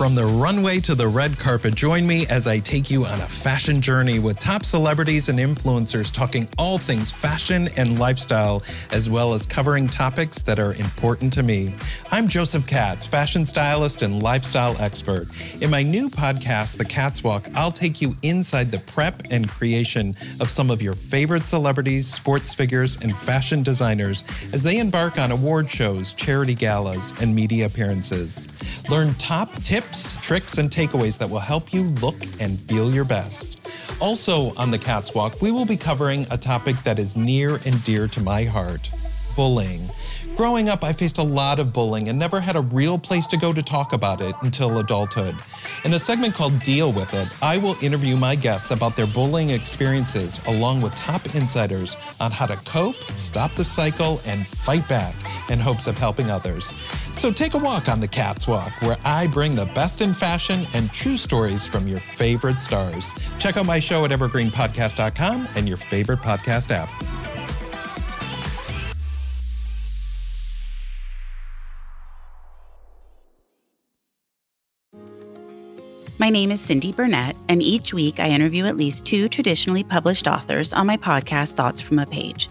From the runway to the red carpet, join me as I take you on a fashion journey with top celebrities and influencers talking all things fashion and lifestyle, as well as covering topics that are important to me. I'm Joseph Katz, fashion stylist and lifestyle expert. In my new podcast, The Katz Walk, I'll take you inside the prep and creation of some of your favorite celebrities, sports figures, and fashion designers as they embark on award shows, charity galas, and media appearances. Learn top tips, tricks, and takeaways that will help you look and feel your best. Also, on the Katz Walk, we will be covering a topic that is near and dear to my heart bullying. Growing up, I faced a lot of bullying and never had a real place to go to talk about it until adulthood. In a segment called Deal With It, I will interview my guests about their bullying experiences along with top insiders on how to cope, stop the cycle, and fight back in hopes of helping others. So take a walk on the Katz Walk, where I bring the best in fashion and true stories from your favorite stars. Check out my show at evergreenpodcast.com and your favorite podcast app. My name is Cindy Burnett, and each week I interview at least two traditionally published authors on my podcast, Thoughts from a Page.